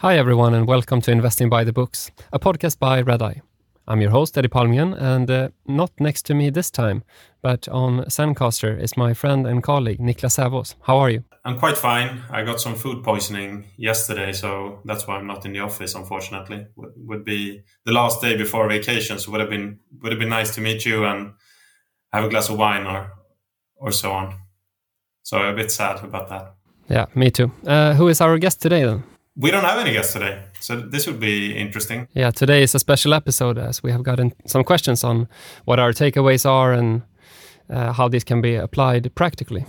Hi, everyone, and welcome to Investing by the Books, a podcast by Redeye. I'm your host, Eddie Palmgren, and uh, not next to me this time, but on Zencastr is my friend and colleague, Niklas Sävås. How are you? I'm quite fine. I got some food poisoning yesterday, so that's why I'm not in the office, unfortunately. Would, would be the last day before vacation, so would have been would have been nice to meet you and have a glass of wine or or so on. So a bit sad about that. Yeah, me too. Uh, who is our guest today then? We don't have any guests today, so this would be interesting. Yeah, today is a special episode as we have gotten some questions on what our takeaways are and uh, how these can be applied practically.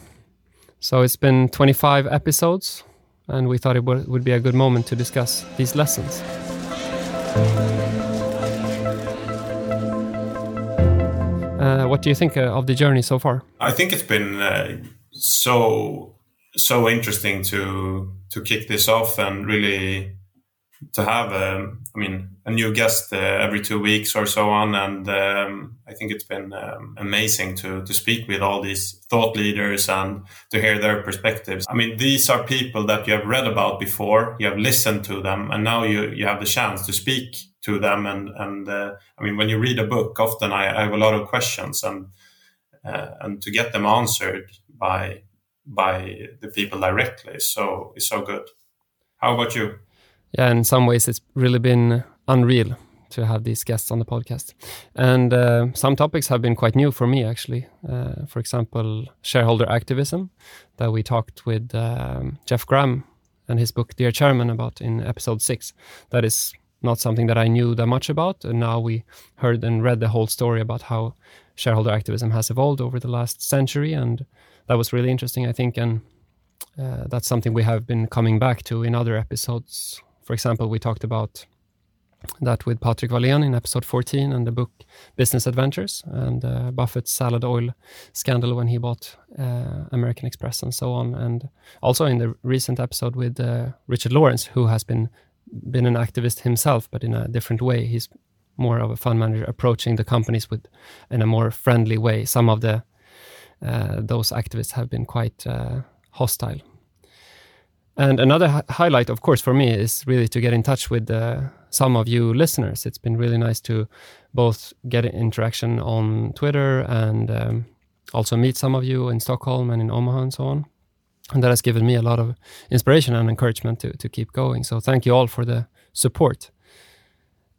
So it's been 25 episodes, and we thought it would, would be a good moment to discuss these lessons. Uh, what do you think uh, of the journey so far? I think it's been uh, so so interesting to to kick this off and really to have um, I mean a new guest uh, every two weeks or so on. And um, I think it's been um, amazing to to speak with all these thought leaders and to hear their perspectives. I mean these are people that you have read about before. You have listened to them and now you you have the chance to speak to them. And and uh, I mean when you read a book often I, I have a lot of questions and uh, and to get them answered by by the people directly so is so good. How about you? Yeah, in some ways it's really been unreal to have these guests on the podcast, and uh, some topics have been quite new for me actually. Uh, for example, shareholder activism that we talked with um, Jeff Gramm and his book Dear Chairman about in episode six. That is not something that I knew that much about, and now we heard and read the whole story about how shareholder activism has evolved over the last century and that was really interesting, I think, and uh, that's something we have been coming back to in other episodes. For example, we talked about that with Patrick Wallén in episode 14 and the book Business Adventures and uh, Buffett's salad oil scandal when he bought uh, American Express and so on. And also in the recent episode with uh, Richard Lawrence, who has been been an activist himself, but in a different way. He's more of a fund manager approaching the companies with in a more friendly way. Some of the those activists have been quite uh, hostile. And another highlight, of course, for me is really to get in touch with uh, some of you listeners. It's been really nice to both get interaction on Twitter and um, also meet some of you in Stockholm and in Omaha and so on. And that has given me a lot of inspiration and encouragement to, to keep going. So thank you all for the support.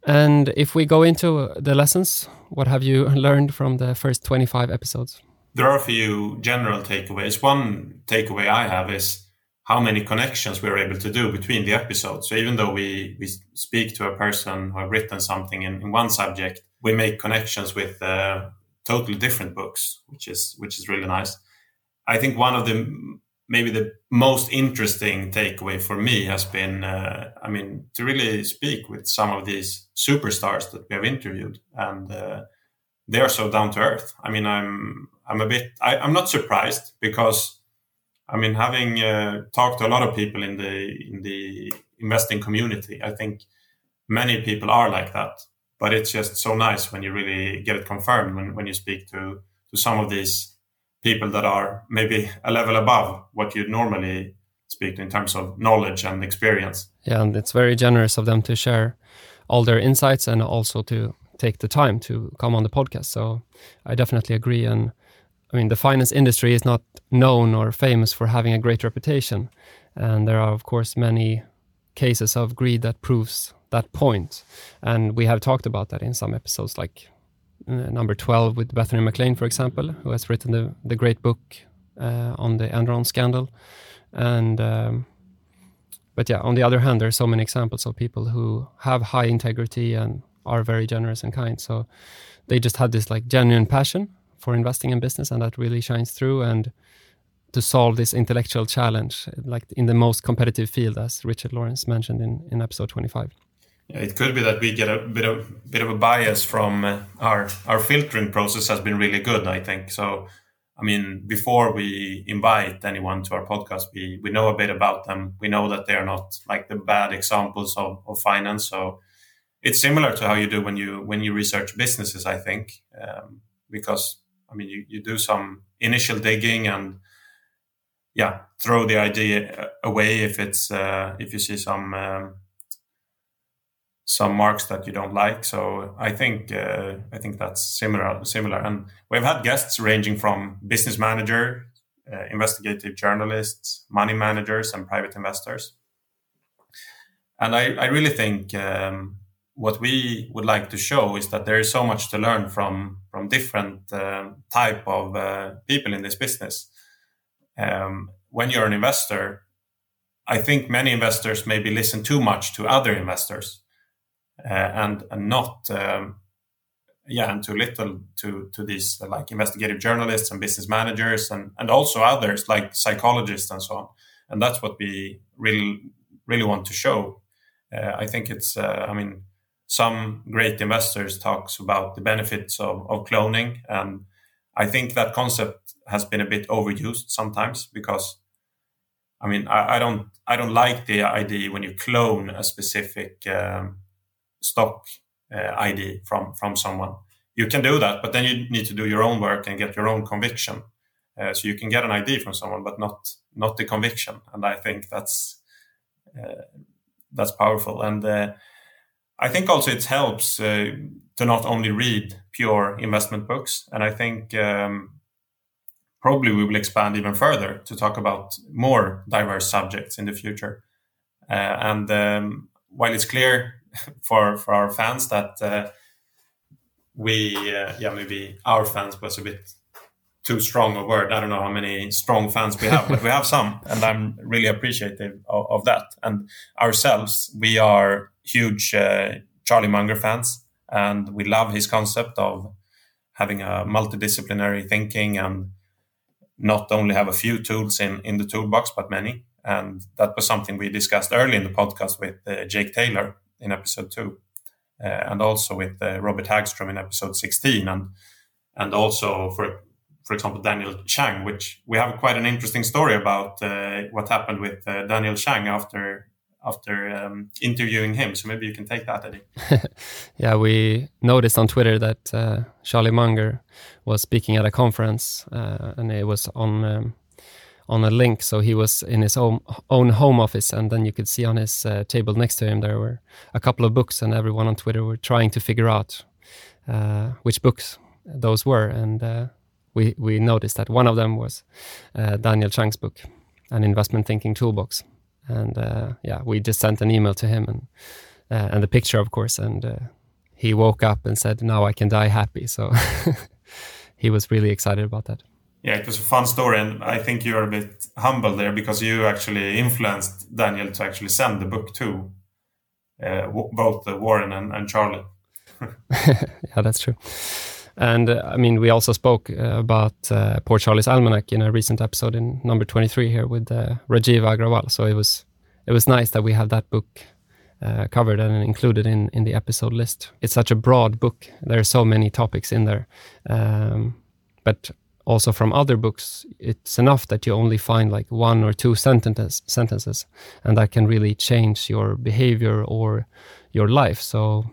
And if we go into the lessons, what have you learned from the first 25 episodes? There are a few general takeaways. One takeaway I have is how many connections we're able to do between the episodes. So even though we, we speak to a person who have written something in, in one subject, we make connections with uh, totally different books, which is which is really nice. I think one of the maybe the most interesting takeaway for me has been, uh, I mean, to really speak with some of these superstars that we have interviewed, and uh, they are so down to earth. I mean, I'm I'm a bit I, am not surprised because I mean having uh, talked to a lot of people in the in the investing community, I think many people are like that. But it's just so nice when you really get it confirmed when, when you speak to to some of these people that are maybe a level above what you'd normally speak to in terms of knowledge and experience. Yeah, and it's very generous of them to share all their insights and also to take the time to come on the podcast. So I definitely agree. And I mean, the finance industry is not known or famous for having a great reputation. And there are, of course, many cases of greed that proves that point. And we have talked about that in some episodes, like uh, number 12 with Bethany McLean, for example, who has written the, the great book uh, on the Enron scandal. And, um, but yeah, on the other hand, there are so many examples of people who have high integrity and are very generous and kind. So they just had this like genuine passion for investing in business, and that really shines through. And to solve this intellectual challenge, like in the most competitive field, as Richard Lawrence mentioned in, in episode 25. Yeah, it could be that we get a bit of bit of a bias from uh, our our filtering process has been really good. I think so. I mean, before we invite anyone to our podcast, we we know a bit about them. We know that they are not like the bad examples of, of finance. So it's similar to how you do when you when you research businesses. I think um, because I mean, you, you do some initial digging and yeah, throw the idea away if it's uh, if you see some um, some marks that you don't like. So I think uh, I think that's similar. Similar, and we've had guests ranging from business manager, uh, investigative journalists, money managers, and private investors. And I, I really think um, what we would like to show is that there is so much to learn from from different uh, type of uh, people in this business. Um, when you're an investor, I think many investors maybe listen too much to other investors uh, and, and not um, yeah and too little to to these like investigative journalists and business managers and and also others like psychologists and so on and that's what we really really want to show uh, i think it's uh, i mean some great investors talks about the benefits of, of cloning and i think that concept has been a bit overused sometimes because i mean i, I don't i don't like the idea when you clone a specific um, stock uh, ID from from someone. You can do that, but then you need to do your own work and get your own conviction. Uh, so you can get an ID from someone, but not not the conviction. And I think that's uh, that's powerful. And uh, I think also it helps uh, to not only read pure investment books. And I think um, probably we will expand even further to talk about more diverse subjects in the future. Uh, and um, while it's clear for for our fans that uh, we uh, yeah maybe our fans was a bit too strong a word. I don't know how many strong fans we have, but we have some, and I'm really appreciative of, of that. And ourselves, we are huge uh, Charlie Munger fans, and we love his concept of having a multidisciplinary thinking and not only have a few tools in in the toolbox, but many. And that was something we discussed early in the podcast with uh, Jake Taylor, in episode two, uh, and also with uh, Robert Hagstrom in episode 16, and and also for for example Daniel Zhang, which we have quite an interesting story about uh, what happened with Daniel Zhang after after um, interviewing him. So maybe you can take that, Eddie. yeah, we noticed on Twitter that uh, Charlie Munger was speaking at a conference, uh, and it was on um, on a link. So he was in his own own home office, and then you could see on his uh, table next to him there were a couple of books, and everyone on Twitter were trying to figure out uh, which books those were, and uh, we we noticed that one of them was uh, Daniel Zhang's book, an investment thinking toolbox, and uh, yeah, we just sent an email to him and uh, and the picture, of course, and he woke up and said, "Now I can die happy." So he was really excited about that yeah, it was a fun story, and I think you're a bit humble there because you actually influenced Daniel to actually send the book to uh, both uh, Warren and, and Charlie. yeah, that's true. And uh, I mean, we also spoke uh, about uh, Poor Charlie's Almanack in a recent episode in number 23 here with uh, Rajiv Agrawal. So it was it was nice that we have that book covered and included in in the episode list. It's such a broad book. There are so many topics in there, um, but also from other books, it's enough that you only find like one or two sentences, sentences, and that can really change your behavior or your life. So,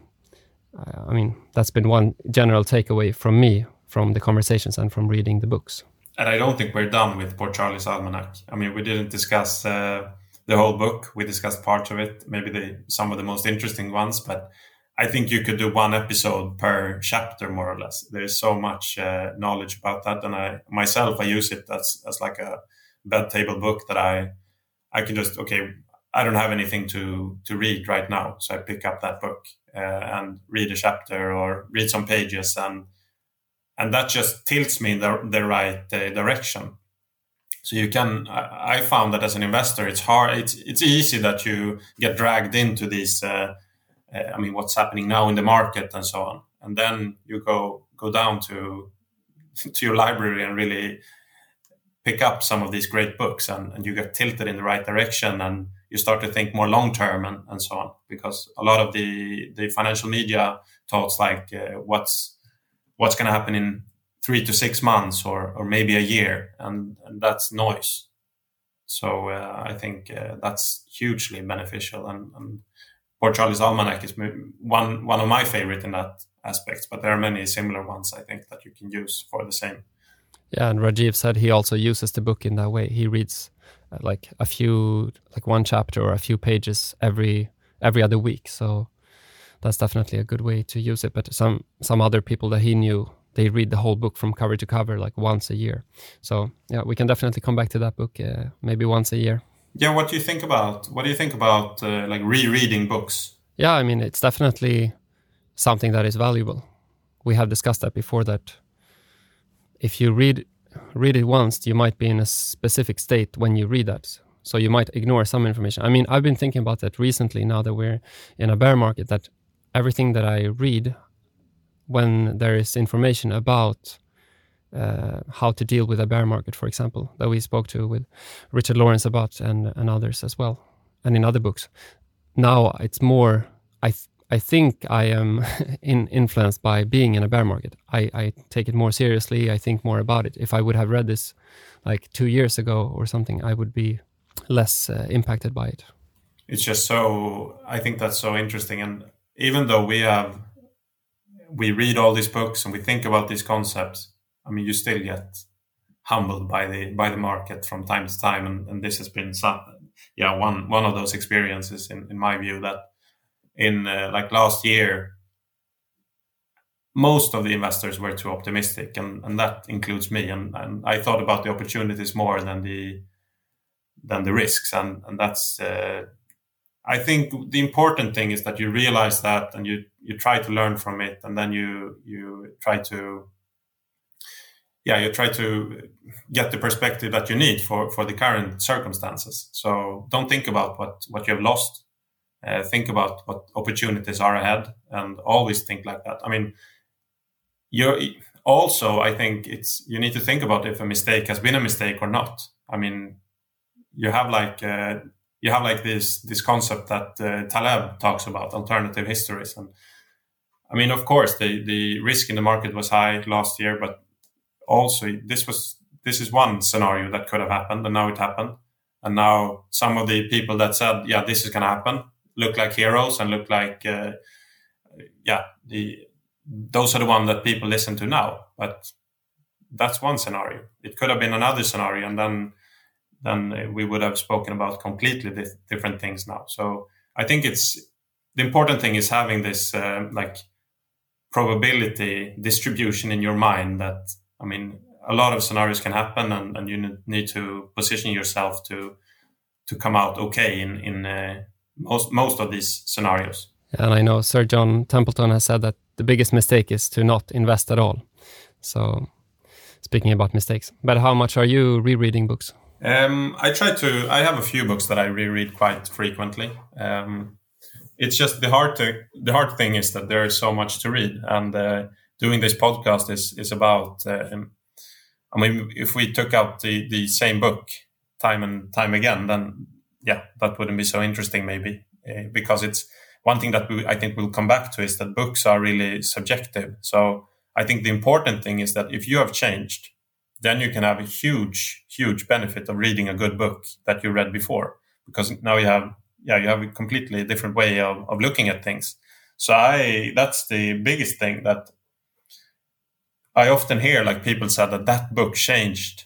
I mean, that's been one general takeaway from me from the conversations and from reading the books. And I don't think we're done with Poor Charlie's Almanack. I mean, we didn't discuss uh, the whole book. We discussed parts of it, maybe the, some of the most interesting ones, but I think you could do one episode per chapter, more or less. There's so much uh, knowledge about that, and I myself I use it as as like a bed table book that I I can just okay. I don't have anything to to read right now, so I pick up that book and read a chapter or read some pages, and and that just tilts me in the the right uh, direction. So you can. I, found that as an investor, it's hard. It's it's easy that you get dragged into these uh, I mean, what's happening now in the market and so on. And then you go go down to to your library and really pick up some of these great books and, and you get tilted in the right direction and you start to think more long term and, and so on because a lot of the the financial media talks like uh, what's what's going to happen in three to six months or or maybe a year and, and that's noise so uh, i think uh, that's hugely beneficial and, and Poor Charlie's Almanack is one one of my favorite in that aspect, but there are many similar ones I think that you can use for the same. Yeah, and Rajiv said he also uses the book in that way. He reads like a few, like one chapter or a few pages every every other week. So that's definitely a good way to use it. But some some other people that he knew, they read the whole book from cover to cover like once a year. So yeah, we can definitely come back to that book uh, maybe once a year. Yeah, what do you think about what do you think about uh, like rereading books? Yeah, I mean it's definitely something that is valuable. We have discussed that before that if you read read it once, you might be in a specific state when you read that. So you might ignore some information. I mean, I've been thinking about that recently now that we're in a bear market that everything that I read when there is information about uh, how to deal with a bear market, for example, that we spoke to with Richard Lawrence about and, and others as well, and in other books. Now it's more, I, th- I think I am in, influenced by being in a bear market. I, I take it more seriously. I think more about it. If I would have read this like two years ago or something, I would be less uh, impacted by it. It's just so, I think that's so interesting. And even though we have, we read all these books and we think about these concepts, I mean, you still get humbled by the by the market from time to time, and, and this has been some, yeah, one one of those experiences in, in my view that in uh, like last year most of the investors were too optimistic and, and that includes me and, and i thought about the opportunities more than the than the risks and and that's uh, i think the important thing is that you realize that and you you try to learn from it and then you you try to yeah you try to get the perspective that you need for for the current circumstances. So don't think about what what you have lost uh, think about what opportunities are ahead and always think like that. I mean you're also i think it's you need to think about if a mistake has been a mistake or not. I mean you have like uh, you have like this this concept that uh, taleb talks about alternative histories. And i mean of course the the risk in the market was high last year but also this was this is one scenario that could have happened and now it happened. And now some of the people that said yeah this is going to happen look like heroes and look like uh, yeah the those are the one that people listen to now. But that's one scenario. It could have been another scenario and then then we would have spoken about completely di- different things now. So i think it's the important thing is having this uh, like probability distribution in your mind that i mean a lot of scenarios can happen and, and you need to position yourself to to come out okay in in uh, most most of these scenarios. And I know Sir John Templeton has said that the biggest mistake is to not invest at all. So, speaking about mistakes, but how much are you rereading books? Um, I try to. I have a few books that I reread quite frequently. Um, it's just the hard to, the hard thing is that there is so much to read, and uh, doing this podcast is is about. Uh, I mean, if we took out the the same book time and time again, then yeah, that wouldn't be so interesting maybe uh, because it's one thing that we, I think we'll come back to is that books are really subjective. So I think the important thing is that if you have changed, then you can have a huge, huge benefit of reading a good book that you read before because now you have, yeah, you have a completely different way of, of looking at things. So I, that's the biggest thing that I often hear like people said that that book changed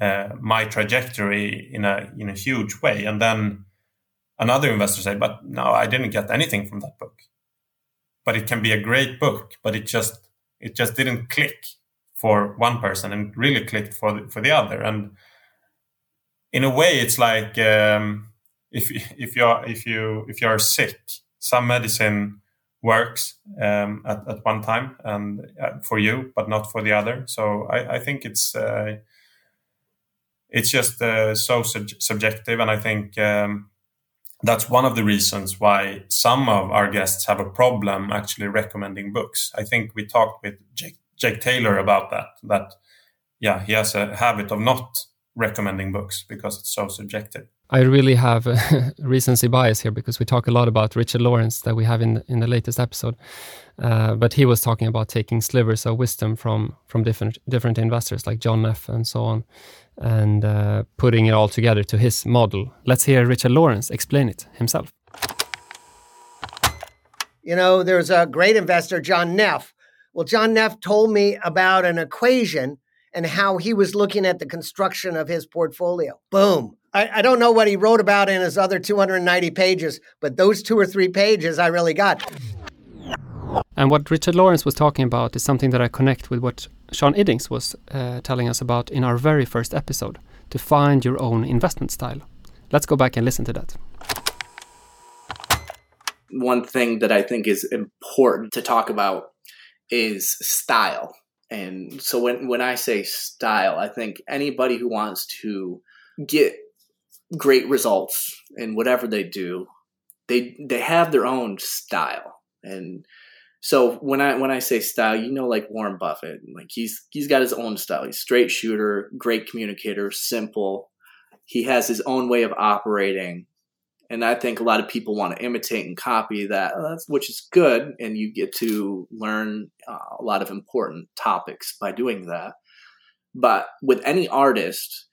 uh, my trajectory in a in a huge way. And then another investor say, "But no, I didn't get anything from that book." But it can be a great book, but it just it just didn't click for one person and really clicked for the, for the other. And in a way, it's like um, if if you're if you if you're sick, some medicine works um, at, at one time and uh, for you, but not for the other. So I, I think it's uh, it's just uh, so sub- subjective, and I think um, that's one of the reasons why some of our guests have a problem actually recommending books. I think we talked with Jake, Jake Taylor about that. That yeah, he has a habit of not recommending books because it's so subjective. I really have recency bias here because we talk a lot about Richard Lawrence that we have in in the latest episode, uh, but he was talking about taking slivers of wisdom from from different different investors like John Neff and so on, and uh, putting it all together to his model. Let's hear Richard Lawrence explain it himself. You know, there's a great investor, John Neff. Well, John Neff told me about an equation and how he was looking at the construction of his portfolio. Boom. I, I, don't know what he wrote about in his other 290 pages, but those two or three pages I really got. And what Richard Lawrence was talking about is something that I connect with what Sean Iddings was uh, telling us about in our very first episode to find your own investment style. Let's go back and listen to that. One thing that I think is important to talk about is style. And so when, when I say style, I think anybody who wants to get great results in whatever they do, they they have their own style. And so when I when I say style, you know, like Warren Buffett, like he's he's got his own style. He's straight shooter, great communicator, simple. He has his own way of operating, and I think a lot of people want to imitate and copy that, uh, which is good, and you get to learn uh, a lot of important topics by doing that. But with any artist,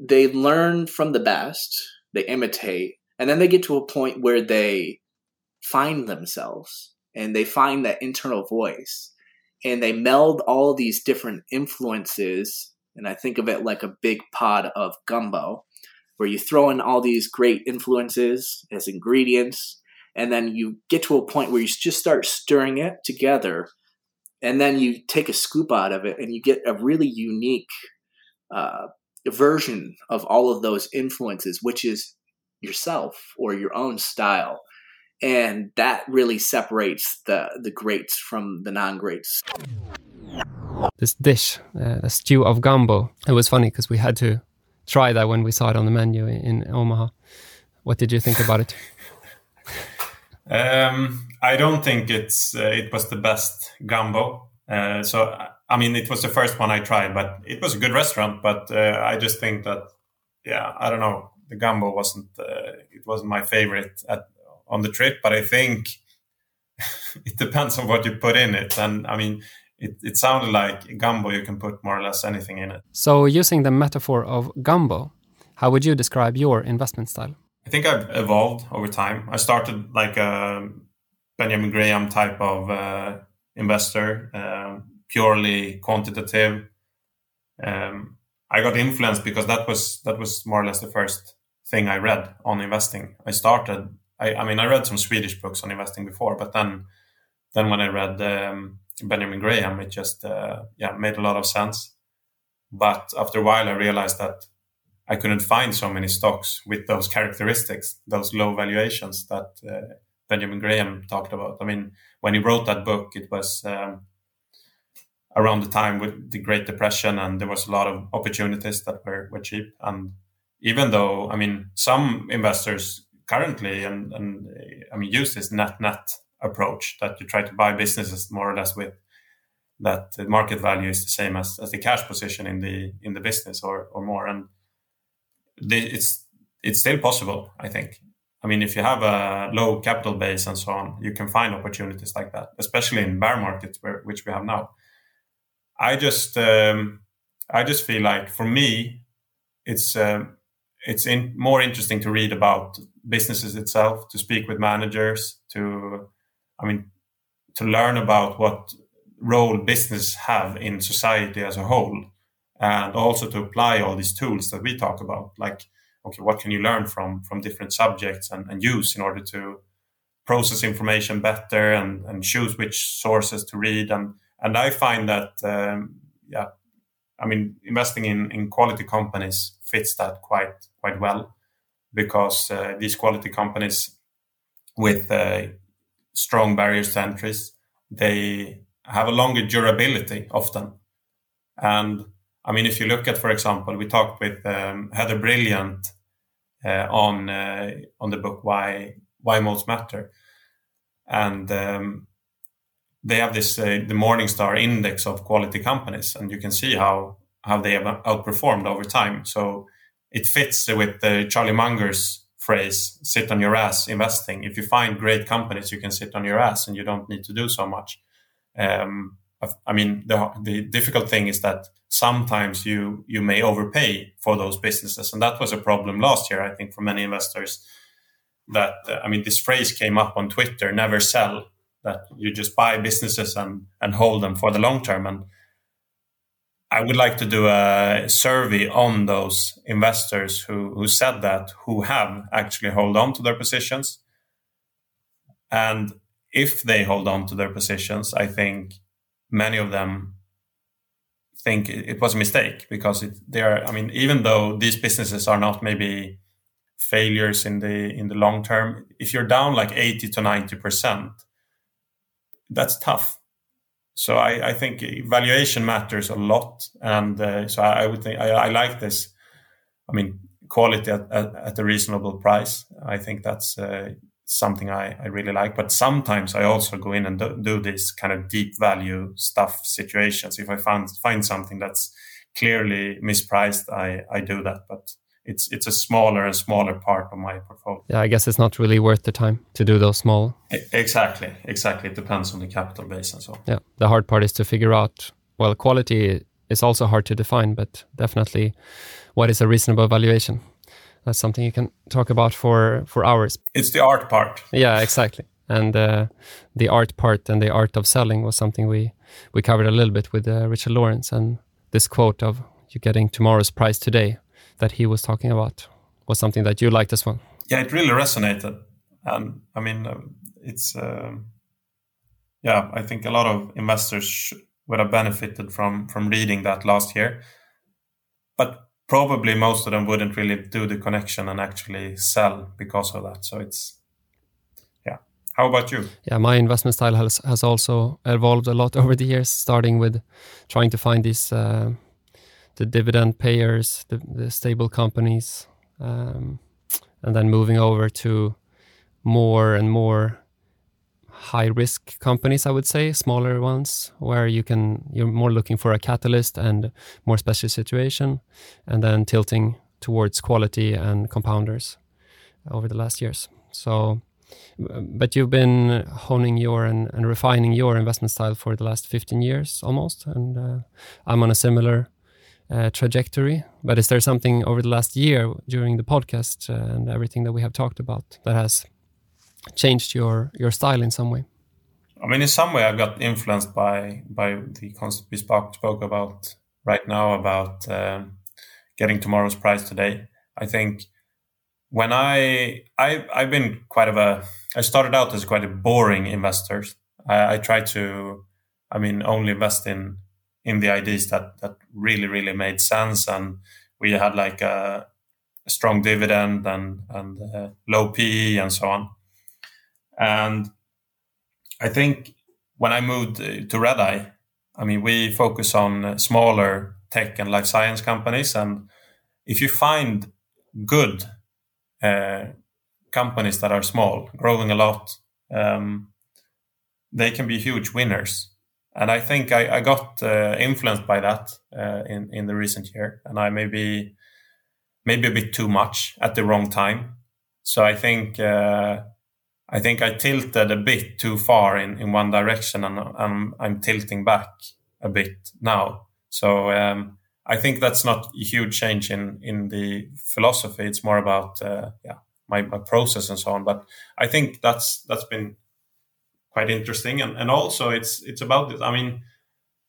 they learn from the best, they imitate, and then they get to a point where they find themselves and they find that internal voice and they meld all these different influences and i think of it like a big pot of gumbo where you throw in all these great influences as ingredients and then you get to a point where you just start stirring it together and then you take a scoop out of it and you get a really unique uh, version of all of those influences which is yourself or your own style and that really separates the the greats from the non-greats. This dish uh, a stew of gumbo it was funny because we had to try that when we saw it on the menu in, in omaha. What did you think about it? Um, i don't think it's uh, it was the best gumbo uh, so i mean it was the first one i tried but it was a good restaurant but uh, i just think that yeah i don't know. The gumbo wasn't uh, it wasn't my favorite at on the trip, but I think it depends on what you put in it. And I mean, it, it sounded like gumbo, you can put more or less anything in it. So, using the metaphor of gumbo, how would you describe your investment style? I think I've evolved over time. I started like a Benjamin Graham type of uh, investor, uh, purely quantitative. Um, I got influenced because that was that was more or less the first thing I read on investing. I started I, I mean, I read some Swedish books on investing before, but then, then when I read um, Benjamin Graham, it just uh, yeah made a lot of sense. But after a while, I realized that I couldn't find so many stocks with those characteristics, those low valuations that uh, Benjamin Graham talked about. I mean, when he wrote that book, it was um, around the time with the Great Depression, and there was a lot of opportunities that were, were cheap. And even though, I mean, some investors currently and, and I mean use this net net approach that you try to buy businesses more or less with that the market value is the same as, as the cash position in the in the business or, or more. And it's it's still possible I think. I mean if you have a low capital base and so on you can find opportunities like that especially in bear markets where, which we have now. I just um, I just feel like for me it's um, it's in, more interesting to read about businesses itself, to speak with managers, to, I mean, to learn about what role business have in society as a whole, and also to apply all these tools that we talk about, like, okay, what can you learn from from different subjects and, and use in order to process information better and, and choose which sources to read, and and I find that, um, yeah, I mean, investing in in quality companies fits that quite quite well because uh, these quality companies with uh, strong barriers to entries they have a longer durability often and i mean if you look at for example we talked with um, heather brilliant uh, on uh, on the book why why moats matter and um, they have this uh, the morningstar index of quality companies and you can see how how they have outperformed over time. So it fits with the Charlie Munger's phrase, sit on your ass investing. If you find great companies, you can sit on your ass and you don't need to do so much. Um, I mean, the, the difficult thing is that sometimes you, you may overpay for those businesses. And that was a problem last year, I think, for many investors that, uh, I mean, this phrase came up on Twitter, never sell, that you just buy businesses and, and hold them for the long term. And I would like to do a survey on those investors who, who said that, who have actually hold on to their positions. And if they hold on to their positions, I think many of them think it was a mistake because it, they are. I mean, even though these businesses are not maybe failures in the in the long term, if you're down like eighty to ninety percent, that's tough. So I, I, think valuation matters a lot, and uh, so I, I, would think I, I, like this. I mean, quality at, at, at, a reasonable price. I think that's uh, something I, I really like. But sometimes I also go in and do, do this kind of deep value stuff situations. If I find find something that's clearly mispriced, I, I do that. But it's it's a smaller and smaller part of my portfolio. Yeah, I guess it's not really worth the time to do those small. Exactly, exactly. It depends on the capital base and so. On. Yeah, the hard part is to figure out. Well, quality is also hard to define, but definitely, what is a reasonable valuation? that's something you can talk about for for hours. It's the art part. Yeah, exactly. And uh, the art part and the art of selling was something we we covered a little bit with uh, Richard Lawrence. And this quote of "you getting tomorrow's price today" that he was talking about was something that you liked as well. Yeah, it really resonated. And I mean, uh, it's um, yeah, I think a lot of investors would have benefited from from reading that last year. But probably most of them wouldn't really do the connection and actually sell because of that. So it's yeah. How about you? Yeah, my investment style has has also evolved a lot over the years, starting with trying to find these uh, the dividend payers, the, the stable companies, um, and then moving over to more and more high risk companies i would say smaller ones where you can you're more looking for a catalyst and more special situation and then tilting towards quality and compounders over the last years. So but you've been honing your and, and refining your investment style for the last 15 years almost and uh, i'm on a similar uh, trajectory but is there something over the last year during the podcast uh, and everything that we have talked about that has changed your your style in some way? I mean, in some way, I've got influenced by by the concept we spoke spoke about right now about um, getting tomorrow's price today. I think when I I I've been quite of a I started out as quite a boring investor. I, I try to, I mean, only invest in in the ideas that that really really made sense, and we had like a, a strong dividend and and uh, low PE and so on. And I think when I moved to Redeye, I mean, we focus on smaller tech and life science companies. And if you find good uh, companies that are small, growing a lot, um, they can be huge winners. And I think I, I got uh, influenced by that uh, in in the recent year, and I maybe maybe a bit too much at the wrong time. So I think uh, I think I tilted a bit too far in, in one direction and I'm, I'm tilting back a bit now. So um, I think that's not a huge change in, in the philosophy. It's more about uh, yeah my, my process and so on. But I think that's that's been quite interesting. And, and also it's it's about this. I mean,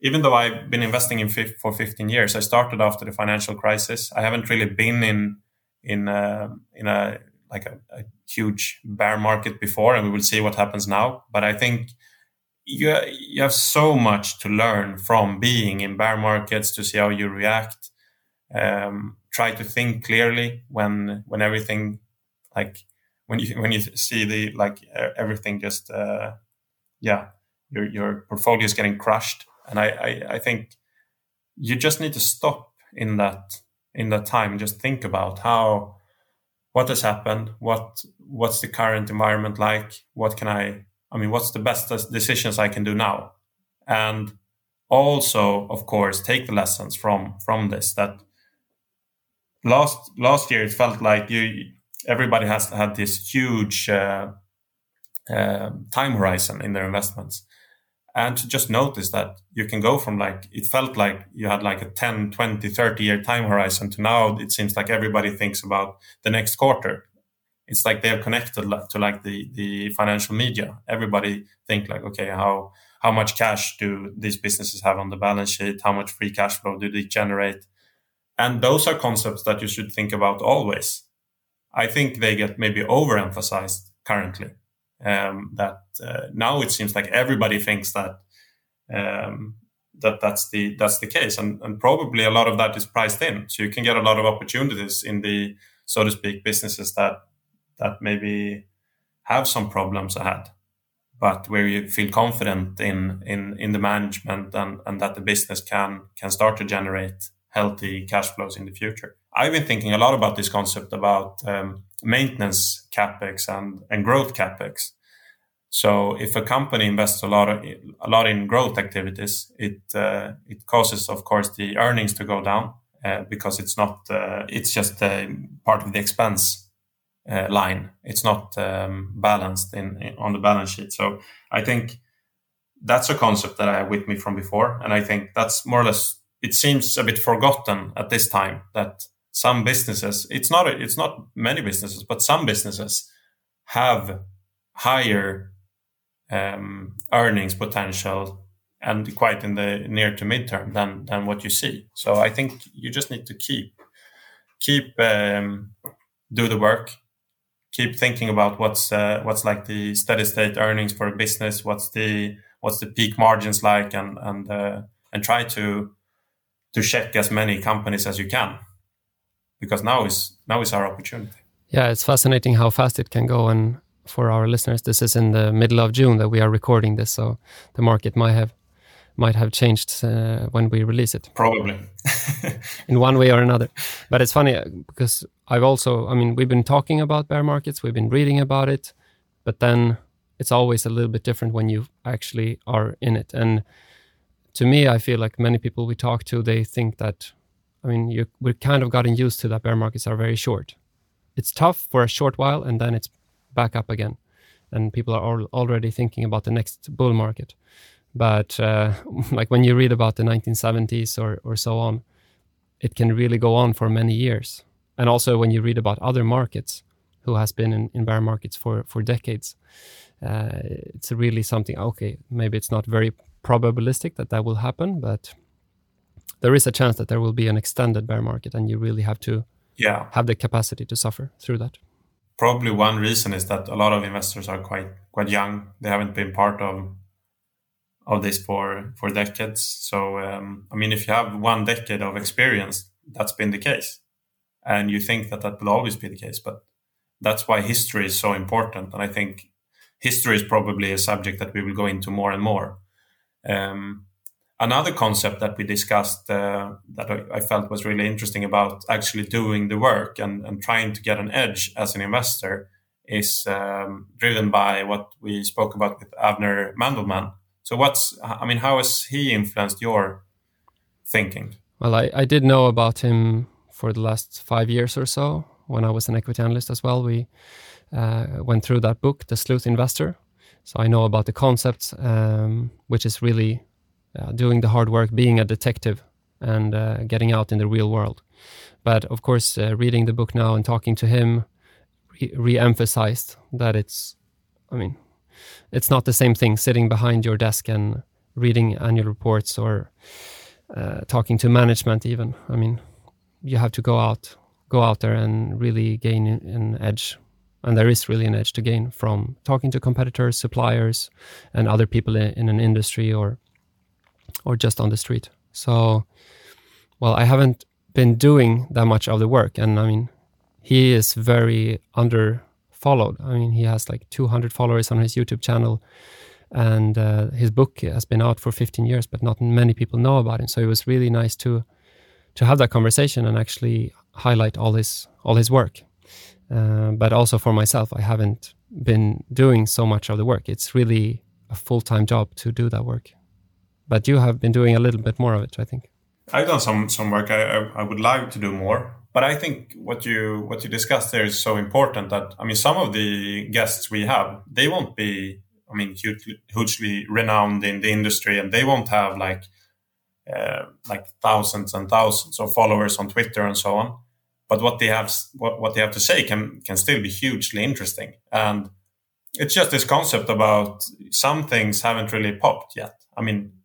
even though I've been investing in for 15 years, I started after the financial crisis. I haven't really been in in uh, in a like a, a, huge bear market before, and we will see what happens now. But I think you you have so much to learn from being in bear markets to see how you react. Um, try to think clearly when when everything like when you when you see the like everything just uh, yeah your your portfolio is getting crushed, and I, I I think you just need to stop in that in that time and just think about how what has happened what what's the current environment like what can i i mean what's the best decisions i can do now? And also of course take the lessons from from this that last last year it felt like you everybody has had this huge uh, uh, time horizon in their investments. And to just notice that you can go from like it felt like you had like a 10 20 30 year time horizon to now it seems like everybody thinks about the next quarter. It's like they're connected to like the the financial media. Everybody think like okay how how much cash do these businesses have on the balance sheet? How much free cash flow do they generate? And those are concepts that you should think about always. I think they get maybe overemphasized currently Um, that uh, now it seems like everybody thinks that um, that that's the that's the case, and, and probably a lot of that is priced in. So you can get a lot of opportunities in the so to speak businesses that that maybe have some problems ahead, but where you feel confident in in in the management and and that the business can can start to generate healthy cash flows in the future. I've been thinking a lot about this concept about um, maintenance capex and and growth capex so if a company invests a lot of, a lot in growth activities, it uh, it causes, of course, the earnings to go down uh, because it's not uh, it's just part of the expense uh, line. It's not um, balanced in, in, on the balance sheet. So I think that's a concept that I have with me from before, and I think that's more or less. It seems a bit forgotten at this time that some businesses. It's not. It's not many businesses, but some businesses have higher um, earnings potential and quite in the near to midterm than than what you see. So I think you just need to keep keep um, do the work, keep thinking about what's uh, what's like the steady state earnings for a business, what's the what's the peak margins like, and and uh, and try to to check as many companies as you can, because now is now is our opportunity. Yeah, it's fascinating how fast it can go, and for our listeners, this is in the middle of June that we are recording this, so the market might have might have changed uh, when we release it. Probably, in one way or another. But it's funny uh, because I've also, I mean, we've been talking about bear markets, we've been reading about it, but then it's always a little bit different when you actually are in it. And to me, I feel like many people we talk to, they think that, I mean, you, we're kind of gotten used to that bear markets are very short. It's tough for a short while, and then it's back up again, and people are already thinking about the next bull market. But uh, like when you read about the 1970s or or so on, it can really go on for many years. And also when you read about other markets who has been in, in bear markets for for decades, uh, it's really something. Okay, maybe it's not very probabilistic that that will happen, but there is a chance that there will be an extended bear market, and you really have to yeah. have the capacity to suffer through that probably one reason is that a lot of investors are quite quite young. They haven't been part of of this for for decades. So um, I mean, if you have one decade of experience, that's been the case, and you think that that will always be the case. But that's why history is so important, and I think history is probably a subject that we will go into more and more. Um, another concept that we discussed uh, that I, I, felt was really interesting about actually doing the work and, and trying to get an edge as an investor is um, driven by what we spoke about with Avner Mandelman. So, what's, I mean, how has he influenced your thinking? Well, I, I did know about him for the last five years or so when I was an equity analyst as well. We uh, went through that book, The Sleuth Investor. So I know about the concepts, um, which is really uh, doing the hard work, being a detective, and uh, getting out in the real world. But of course, uh, reading the book now and talking to him re emphasized that it's, I mean, it's not the same thing sitting behind your desk and reading annual reports or uh, talking to management even i mean you have to go out go out there and really gain an edge and there is really an edge to gain from talking to competitors suppliers and other people in an industry or or just on the street. So, well, I haven't been doing that much of the work, and I mean, he is very under followed. I mean, he has like 200 followers on his YouTube channel, and uh, his book has been out for 15 years, but not many people know about him. So it was really nice to to have that conversation and actually highlight all his all his work. Uh, but also for myself, I haven't been doing so much of the work. It's really a full time job to do that work but you have been doing a little bit more of it, I think. I've done some some work. I, I, I would like to do more, but I think what you what you discussed there is so important that I mean some of the guests we have they won't be I mean hugely, hugely renowned in the industry and they won't have like uh, like thousands and thousands of followers on Twitter and so on. But what they have what, what they have to say can can still be hugely interesting and it's just this concept about some things haven't really popped yet. I mean,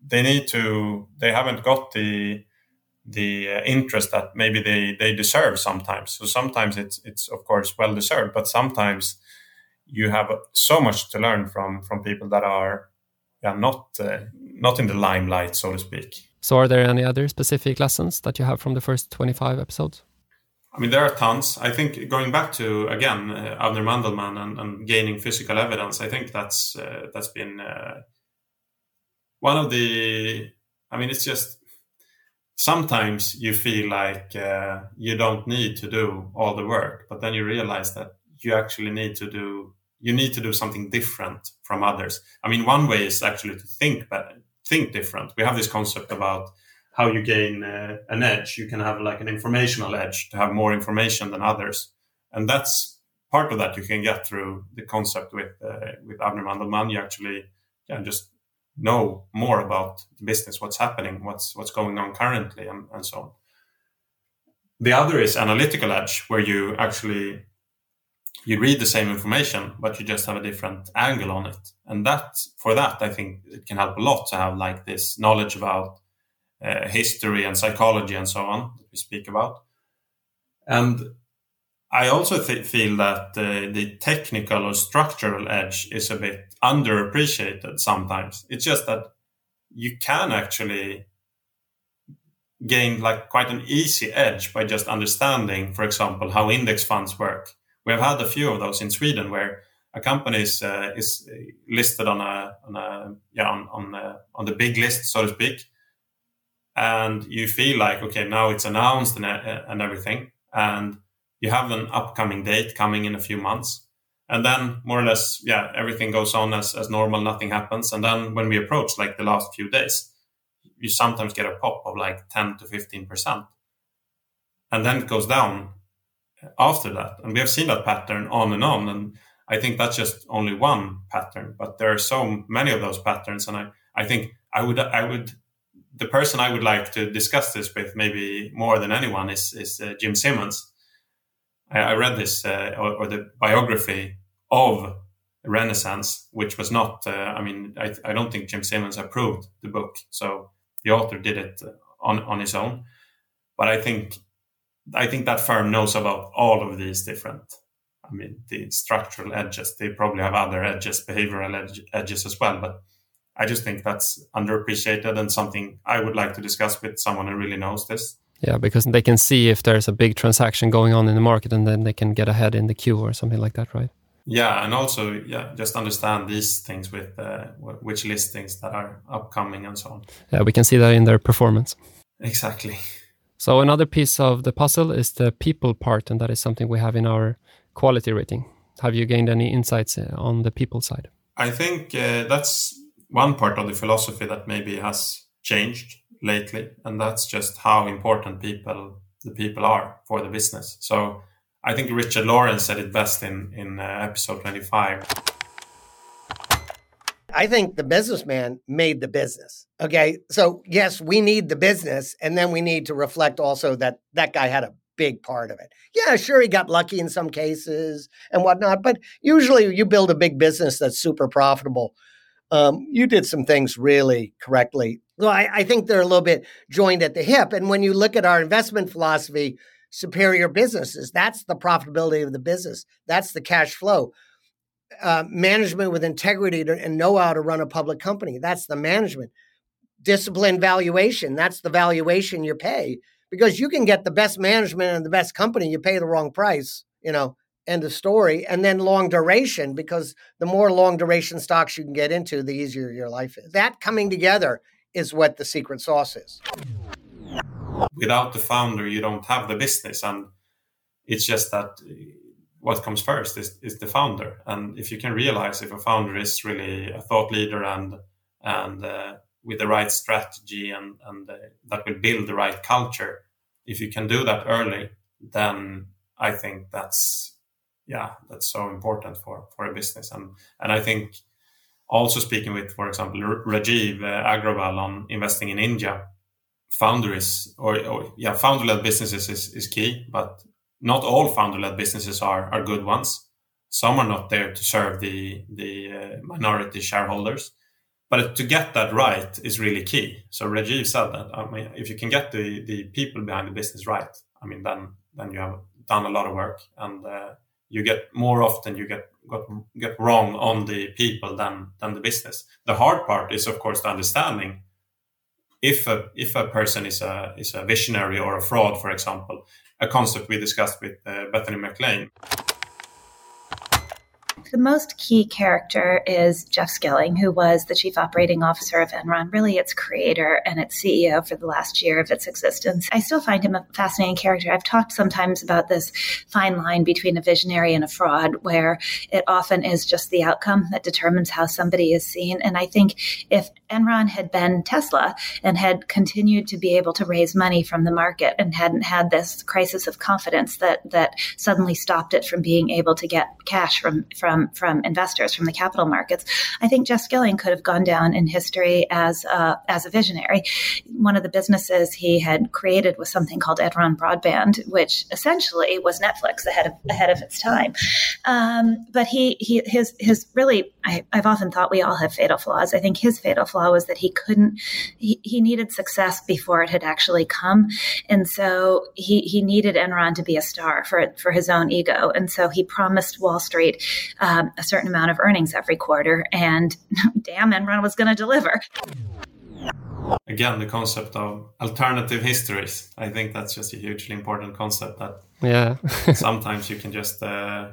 they need to they haven't got the the uh, interest that maybe they they deserve sometimes. So sometimes it's it's of course well deserved but sometimes you have so much to learn from from people that are yeah not uh, not in the limelight so to speak. So are there any other specific lessons that you have from the first 25 episodes? I mean, there are tons. I think going back to again uh, Avner Mandelman and, and, gaining physical evidence, I think that's uh, that's been uh, one of the. I mean, it's just sometimes you feel like uh, you don't need to do all the work, but then you realize that you actually need to do you need to do something different from others. I mean, one way is actually to think better, think different. We have this concept about how you gain uh, an edge. You can have like an informational edge to have more information than others, and that's part of that you can get through the concept with uh, with Avner Mandelman. You actually yeah, just know more about the business, what's happening, what's what's going on currently, and, and so on. The other is analytical edge, where you actually you read the same information, but you just have a different angle on it. And that for that, I think it can help a lot to have like this knowledge about uh, history and psychology and so on that we speak about. And I also th- feel that uh, the technical or structural edge is a bit underappreciated sometimes. It's just that you can actually gain like quite an easy edge by just understanding, for example, how index funds work. We have had a few of those in Sweden where a company is, uh, is listed on a, on a yeah on on, uh, on the big list, so to speak, and you feel like okay now it's announced and, uh, and everything and you have an upcoming date coming in a few months. And then more or less yeah everything goes on as, as normal nothing happens. And then when we approach like the last few days you sometimes get a pop of like 10 to 15 percent. And then it goes down after that. And we have seen that pattern on and on. And i think that's just only one pattern but there are so many of those patterns. And i i think i would i would the person I would like to discuss this with, maybe more than anyone, is is uh, Jim Simons. I, I read this uh, or, or, the biography of Renaissance, which was not. Uh, I mean, I, I, don't think Jim Simons approved the book, so the author did it uh, on on his own. But I think I think that firm knows about all of these different. I mean, the structural edges. They probably have other edges, behavioral edge, edges as well, but I just think that's underappreciated and something I would like to discuss with someone who really knows this. Yeah, because they can see if there's a big transaction going on in the market and then they can get ahead in the queue or something like that, right? Yeah, and also yeah, just understand these things with uh, which listings that are upcoming and so on. Yeah, we can see that in their performance. Exactly. So another piece of the puzzle is the people part, and that is something we have in our quality rating. Have you gained any insights uh, on the people side? I think uh, that's one part of the philosophy that maybe has changed lately, and that's just how important people the people are for the business. So I think Richard Lawrence said it best in in uh, episode 25. I think the businessman made the business. Okay. So, yes, we need the business. And then we need to reflect also that that guy had a big part of it. Yeah, sure, he got lucky in some cases and whatnot. But usually you build a big business that's super profitable um, you did some things really correctly. So I, I think they're a little bit joined at the hip. And when you look at our investment philosophy, superior businesses, that's the profitability of the business, that's the cash flow. Uh, management with integrity to, and know how to run a public company, that's the management. Discipline valuation, that's the valuation you pay because you can get the best management and the best company, you pay the wrong price, you know, end of story. And then long duration, because the more long duration stocks you can get into, the easier your life is. That coming together is what the secret sauce is. Without the founder, you don't have the business. And it's just that what comes first is, is the founder. And if you can realize if a founder is really a thought leader and, and, uh, with the right strategy and, and uh, that will build the right culture, if you can do that early, then I think that's yeah, that's so important for for a business. And and I think also speaking with, for example, Rajiv uh, Agrawal on investing in India, founder is or, or yeah, founder led businesses is, is key, but not all founder led businesses are are good ones. Some are not there to serve the the uh, minority shareholders. But to get that right is really key. So Rajiv said that. I mean, if you can get the, the people behind the business right, I mean, then then you have done a lot of work and uh, you get more often you get got, get wrong on the people than than the business. The hard part is of course the understanding. If a if a person is a is a visionary or a fraud, for example, a concept we discussed with uh, Bethany McLean. The most key character is Jeff Skilling, who was the chief operating officer of Enron, really its creator and its CEO for the last year of its existence. I still find him a fascinating character. I've talked sometimes about this fine line between a visionary and a fraud, where it often is just the outcome that determines how somebody is seen. And I think if Enron had been Tesla and had continued to be able to raise money from the market and hadn't had this crisis of confidence that that suddenly stopped it from being able to get cash from from from investors from the capital markets, I think Jeff Skilling could have gone down in history as a, as a visionary. One of the businesses he had created was something called Enron Broadband, which essentially was Netflix ahead of ahead of its time. Um, but he he his his really I, have often thought we all have fatal flaws. I think his fatal flaw was that he couldn't he, he needed success before it had actually come, and so he he needed Enron to be a star for for his own ego, and so he promised Wall Street. Um, a certain amount of earnings every quarter, and damn, Enron was going to deliver. Again, the concept of alternative histories. I think that's just a hugely important concept. That yeah, sometimes you can just uh,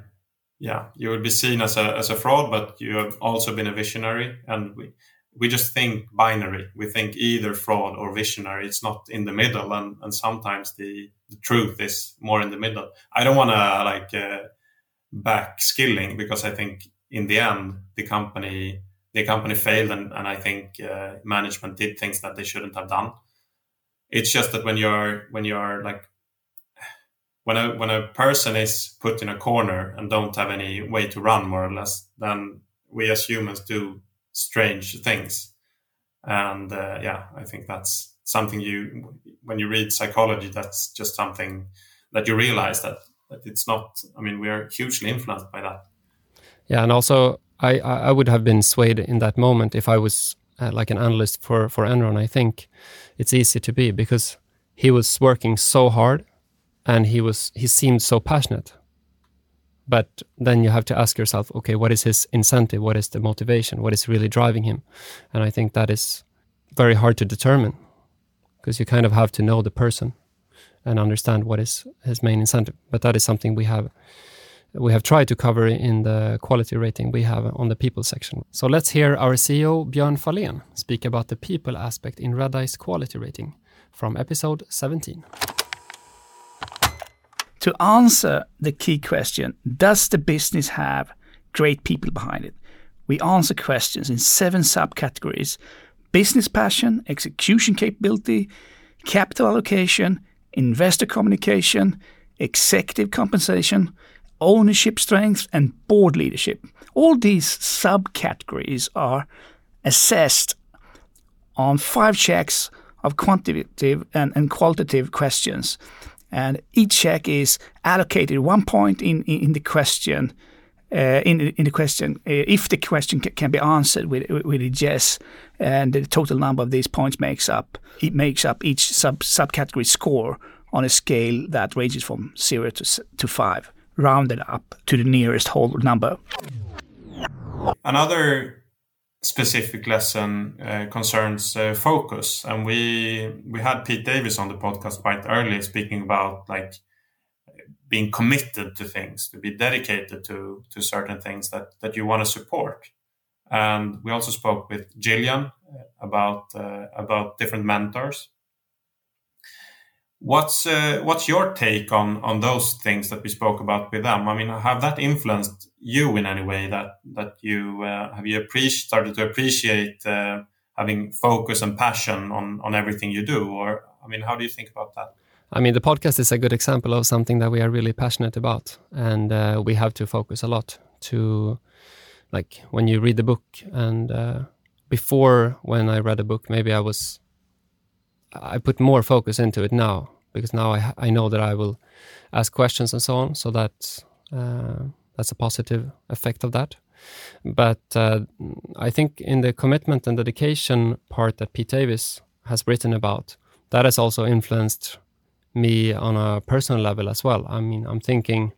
yeah, you would be seen as a as a fraud, but you have also been a visionary, and we we just think binary. We think either fraud or visionary. It's not in the middle, and and sometimes the the truth is more in the middle. I don't want to like. Uh, back Skilling because I think in the end the company the company failed and, and I think uh, management did things that they shouldn't have done. It's just that when you're when you're like when a when a person is put in a corner and don't have any way to run more or less, then we as humans do strange things. And uh, yeah, I think that's something you when you read psychology, that's just something that you realize that that it's not. I mean, we are hugely influenced by that. Yeah, and also I I would have been swayed in that moment if I was uh, like an analyst for for Enron. I think it's easy to be because he was working so hard, and he was he seemed so passionate. But then you have to ask yourself, okay, what is his incentive? What is the motivation? What is really driving him? And I think that is very hard to determine because you kind of have to know the person and understand what is his main incentive. But that is something we have we have tried to cover in the quality rating we have on the people section. So let's hear our CEO Björn Fahlén speak about the people aspect in Redeye's quality rating from episode 17. To answer the key question, does the business have great people behind it? We answer questions in seven subcategories business passion, execution capability, capital allocation, investor communication, executive compensation, ownership strength, and board leadership. All these subcategories are assessed on five checks of quantitative and, and qualitative questions. And each check is allocated one point in, in the question. Uh, in, in the question, uh, if the question can be answered with, with a yes, and the total number of these points makes up it makes up each sub subcategory score on a scale that ranges from zero to to five, rounded up to the nearest whole number. Another specific lesson uh, concerns uh, focus, and we we had Pete Davis on the podcast quite early, speaking about like being committed to things, to be dedicated to to certain things that that you want to support. And we also spoke with Gillian uh, about uh, about different mentors. What's uh, what's your take on on those things that we spoke about with them? I mean, have that influenced you in any way? That that you uh, have you started to appreciate uh, having focus and passion on on everything you do, or I mean, how do you think about that? I mean, the podcast is a good example of something that we are really passionate about, and uh, we have to focus a lot to like when you read the book and uh, before when i read a book maybe i was i put more focus into it now because now i, I know that i will ask questions and so on. So that uh, that's a positive effect of that. But uh, i think in the commitment and dedication part that pete davis has written about that has also influenced me on a personal level as well. I mean i'm thinking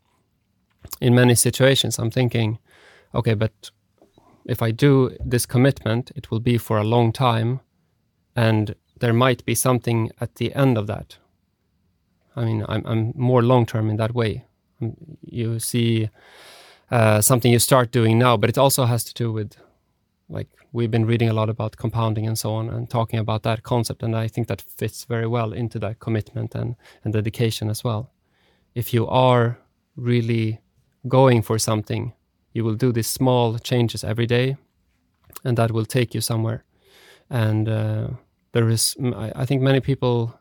in many situations, I'm thinking, okay, but if I do this commitment, it will be for a long time, and there might be something at the end of that. I mean, I'm, I'm more long term in that way. Um, you see uh, something you start doing now, but it also has to do with like we've been reading a lot about compounding and so on and talking about that concept and i think that fits very well into that commitment and, and dedication as well if you are really going for something you will do these small changes every day and that will take you somewhere and uh, there is i think many people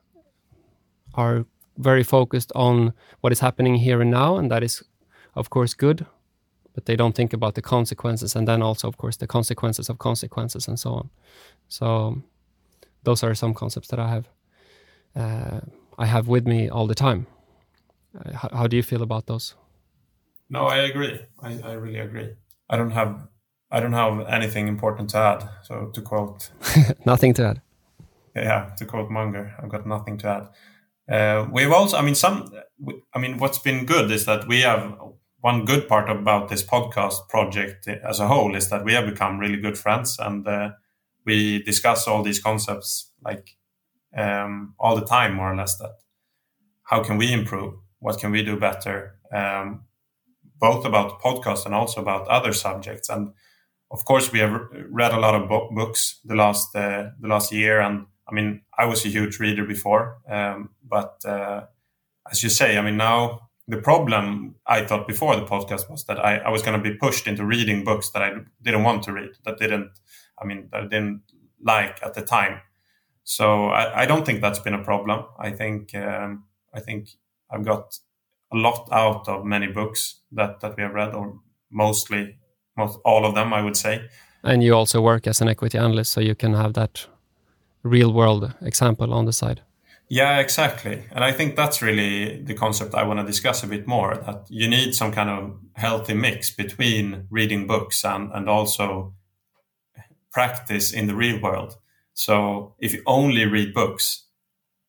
are very focused on what is happening here and now and that is of course good but they don't think about the consequences and then also of course the consequences of consequences and so on. So those are some concepts that i have uh, i have with me all the time. Uh, how, how, do you feel about those? No i agree. I, I really agree. I don't have i don't have anything important to add. So to quote nothing to add. Yeah to quote munger i've got nothing to add uh, we've also i mean some i mean what's been good is that we have one good part about this podcast project as a whole is that we have become really good friends and uh, we discuss all these concepts like um, all the time more or less that how can we improve? What can we do better? Um, both about podcast and also about other subjects. And of course we have read a lot of bo- books the last uh, the last year and i mean i was a huge reader before um, but uh, as you say i mean now the problem I thought before the podcast was that I, I was going to be pushed into reading books that I didn't want to read, that didn't, I mean, that I didn't like at the time. So I, I don't think that's been a problem. I think um, I think I've got a lot out of many books that that we have read, or mostly, most all of them, I would say. And you also work as an equity analyst, so you can have that real world example on the side. Yeah, exactly. And I think that's really the concept I want to discuss a bit more that you need some kind of healthy mix between reading books and, and also practice in the real world. So if you only read books,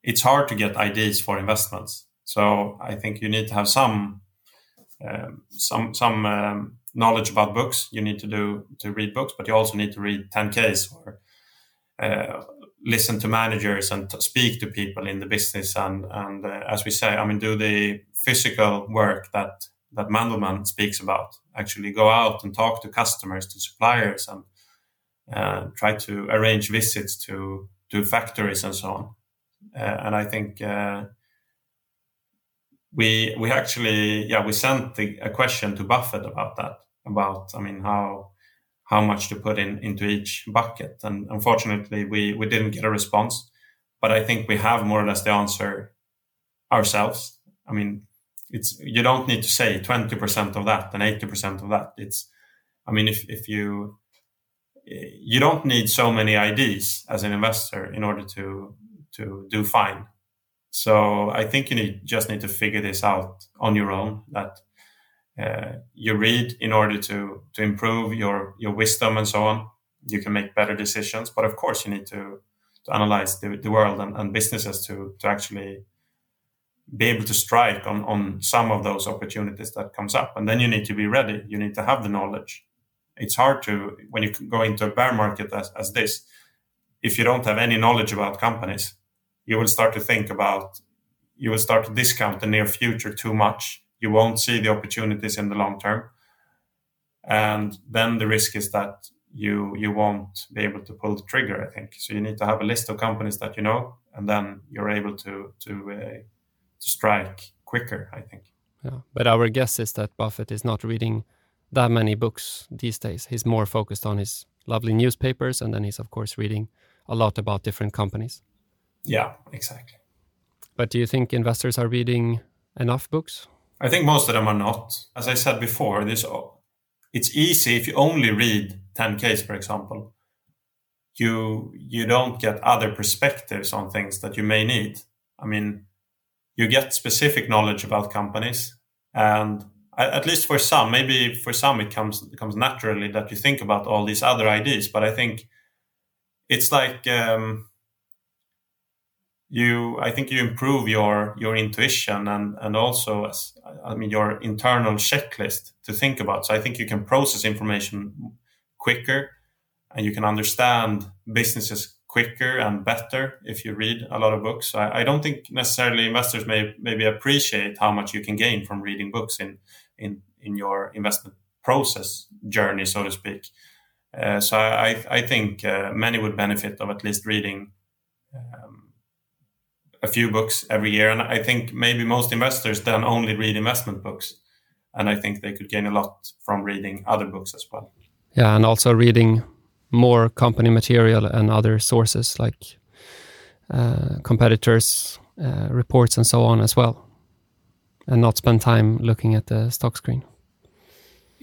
it's hard to get ideas for investments. So I think you need to have some um, some some um, knowledge about books. You need to do to read books, but you also need to read 10Ks or uh, listen to managers and to speak to people in the business and and uh, as we say i mean do the physical work that that Mandelman speaks about. Actually go out and talk to customers to suppliers and uh, try to arrange visits to to factories and so on. Uh, and i think uh, we we actually yeah we sent the, a question to buffett about that about i mean how how much to put in into each bucket. And unfortunately, we, we didn't get a response, but I think we have more or less the answer ourselves. I mean, it's, you don't need to say 20% of that and 80% of that. It's, I mean, if, if you, you don't need so many IDs as an investor in order to, to do fine. So I think you need, just need to figure this out on your own that Uh, you read in order to to improve your your wisdom and so on. You can make better decisions, but of course you need to to analyze the, the world and, and businesses to to actually be able to strike on on some of those opportunities that comes up, and then you need to be ready. You need to have the knowledge. It's hard to when you go into a bear market as, as this. If you don't have any knowledge about companies, you will start to think about you will start to discount the near future too much you won't see the opportunities in the long term. And then the risk is that you you won't be able to pull the trigger i think. So you need to have a list of companies that you know and then you're able to to uh, to strike quicker i think. Yeah but our guess is that buffett is not reading that many books these days. He's more focused on his lovely newspapers and then he's of course reading a lot about different companies. Yeah exactly. But do you think investors are reading enough books I think most of them are not. As I said before, this it's easy if you only read 10Ks, for example. You you don't get other perspectives on things that you may need. I mean, you get specific knowledge about companies, and at least for some, maybe for some it comes it comes naturally that you think about all these other ideas. But I think it's like um, you I think you improve your your intuition and and also as, I mean your internal checklist to think about. So I think you can process information quicker and you can understand businesses quicker and better if you read a lot of books. I, I don't think necessarily investors may maybe appreciate how much you can gain from reading books in in in your investment process journey, so to speak. Uh, so I I think uh, many would benefit of at least reading. Um, a few books every year. And I think maybe most investors then only read investment books. And I think they could gain a lot from reading other books as well. Yeah, and also reading more company material and other sources like uh, competitors' uh, reports and so on as well, and not spend time looking at the stock screen.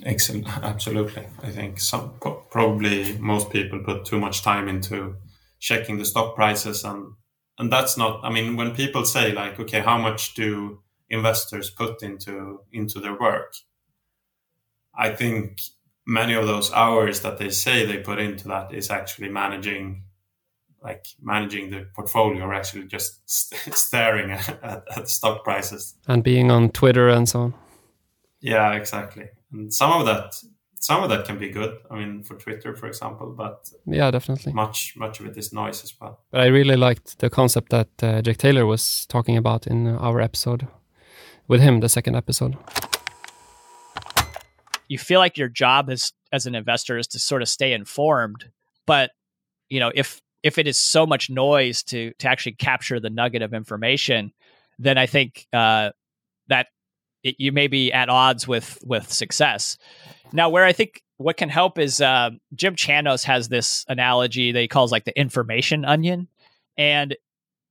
Excellent, absolutely. I think some probably most people put too much time into checking the stock prices and and that's not i mean when people say like okay how much do investors put into into their work? I think many of those hours that they say they put into that is actually managing like managing the portfolio or actually just st- staring at, at, at stock prices. And being on twitter and so on. Yeah exactly. And some of that some of that can be good. I mean, for Twitter, for example, but yeah, definitely much much of it is noise as well. But I really liked the concept that uh, Jack Taylor was talking about in our episode with him, the second episode. You feel like your job is as an investor is to sort of stay informed, but you know, if if it is so much noise to to actually capture the nugget of information, then I think uh, that it, you may be at odds with with success. Now, where I think what can help is uh, Jim Chanos has this analogy that he calls like the information onion, and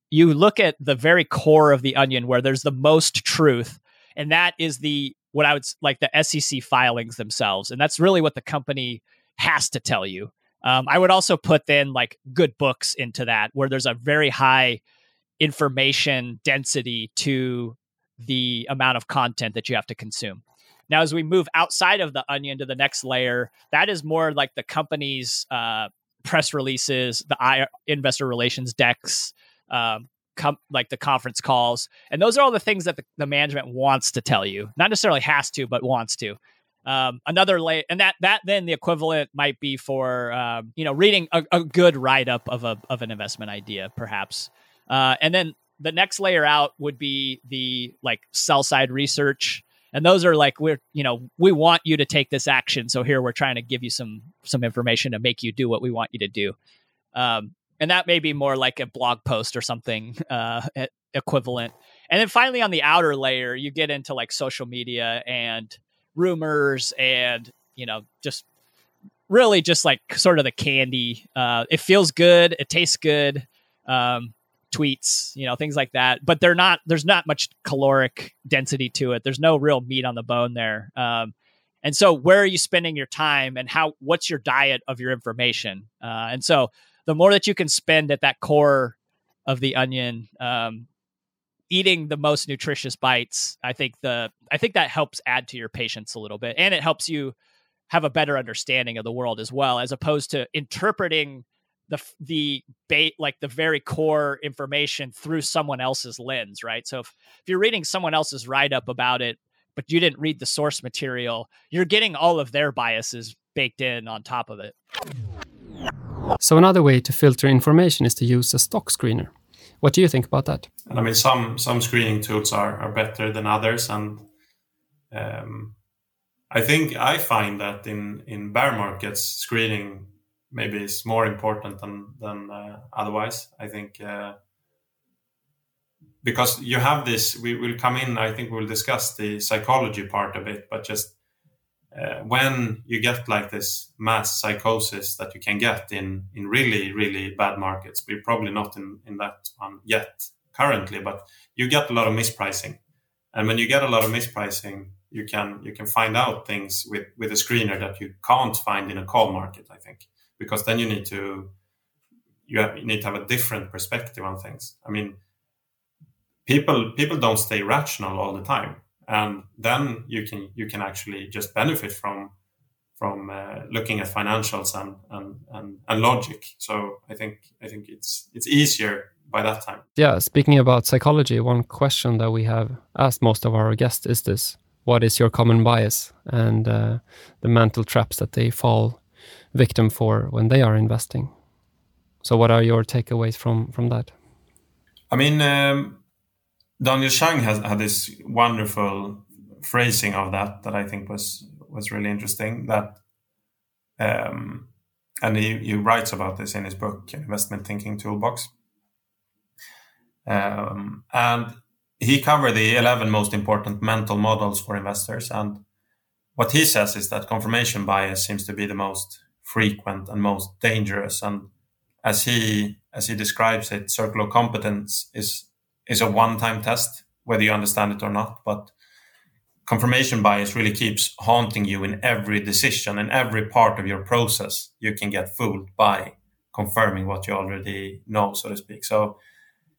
you look at the very core of the onion where there's the most truth, and that is the what I would like the SEC filings themselves, and that's really what the company has to tell you. Um, I would also put then like good books into that, where there's a very high information density to the amount of content that you have to consume. Now, as we move outside of the onion to the next layer, that is more like the company's uh, press releases, the investor relations decks, um, com- like the conference calls, and those are all the things that the, the, management wants to tell you. Not necessarily has to, but wants to. Um, another layer, and that that then the equivalent might be for um, you know reading a, a good write up of a of an investment idea, perhaps. Uh, and then the next layer out would be the like sell side research. And those are like we're you know we want you to take this action. So here we're trying to give you some some information to make you do what we want you to do. Um, and that may be more like a blog post or something uh, equivalent. And then finally on the outer layer you get into like social media and rumors and you know just really just like sort of the candy uh, it feels good it tastes good. Um, tweets, you know, things like that. But they're not. There's not much caloric density to it. There's no real meat on the bone there. Um, and so, where are you spending your time, and how? What's your diet of your information? Uh, and so, the more that you can spend at that core of the onion, um, eating the most nutritious bites, I think the I think that helps add to your patience a little bit, and it helps you have a better understanding of the world as well, as opposed to interpreting the the bait like the very core information through someone else's lens right? So if, if you're reading someone else's write-up about it but you didn't read the source material you're getting all of their biases baked in on top of it. So another way to filter information is to use a stock screener. What do you think about that? And i mean some some screening tools are, are better than others and um, i think i find that in in bear markets screening maybe is more important than than uh, otherwise. I think uh, because you have this, we will come in. I think we'll discuss the psychology part of it, but just uh, when you get like this mass psychosis that you can get in in really really bad markets, we're probably not in in that one yet currently, but you get a lot of mispricing, and when you get a lot of mispricing. You can you can find out things with, with a screener that you can't find in a call market. I think because then you need to you, have, you need to have a different perspective on things. I mean, people people don't stay rational all the time, and then you can you can actually just benefit from from uh, looking at financials and, and and and logic. So I think I think it's it's easier by that time. Yeah, speaking about psychology, one question that we have asked most of our guests is this What is your common bias and uh, the mental traps that they fall victim for when they are investing? So, what are your takeaways from, from that? I mean, um, Daniel Zhang has had this wonderful phrasing of that that I think was was really interesting. That um, and he, he writes about this in his book, Investment Thinking Toolbox. Um, and he covered the 11 most important mental models for investors. And what he says is that confirmation bias seems to be the most frequent and most dangerous. And as he as he describes it, circle of competence is is a one-time test, whether you understand it or not. But confirmation bias really keeps haunting you in every decision in every part of your process. You can get fooled by confirming what you already know, so to speak. So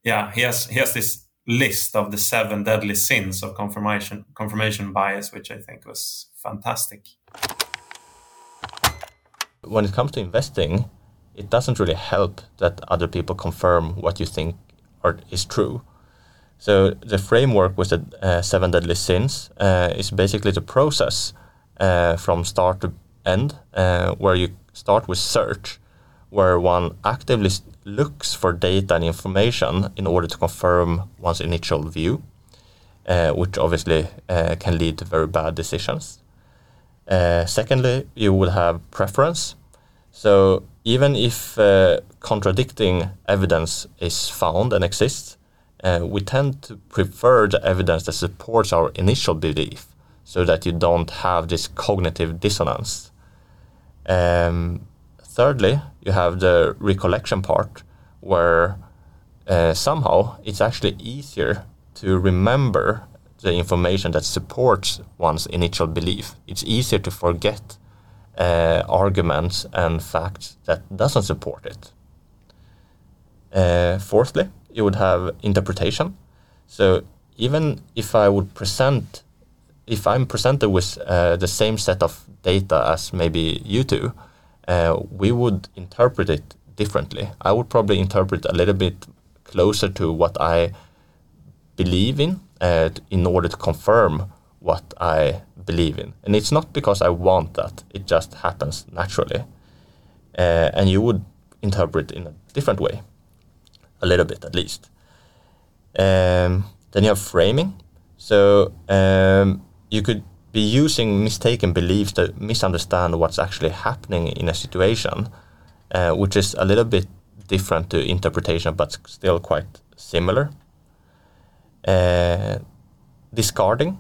yeah, he has he has this list of the seven deadly sins of confirmation confirmation bias, which I think was fantastic. When it comes to investing, it doesn't really help that other people confirm what you think or is true. So the framework with the uh, seven deadly sins uh, is basically the process uh, from start to end, uh, where you start with search, where one actively looks for data and information in order to confirm one's initial view, uh, which obviously uh, can lead to very bad decisions. Uh, secondly, you will have preference. So even if uh, contradicting evidence is found and exists, uh, we tend to prefer the evidence that supports our initial belief so that you don't have this cognitive dissonance. Um, thirdly, you have the recollection part where uh, somehow it's actually easier to remember the information that supports one's initial belief. It's easier to forget uh, arguments and facts that doesn't support it. Uh, fourthly, you would have interpretation. So even if I would present, if I'm presented with uh, the same set of data as maybe you two, uh, we would interpret it differently. I would probably interpret a little bit closer to what I believe in uh, in order to confirm what I believe in. And it's not because I want that, it just happens naturally. Uh, and you would interpret in a different way, a little bit at least. Um, then you have framing. So um, you could be using mistaken beliefs to misunderstand what's actually happening in a situation, uh, which is a little bit different to interpretation, but still quite similar. Uh, discarding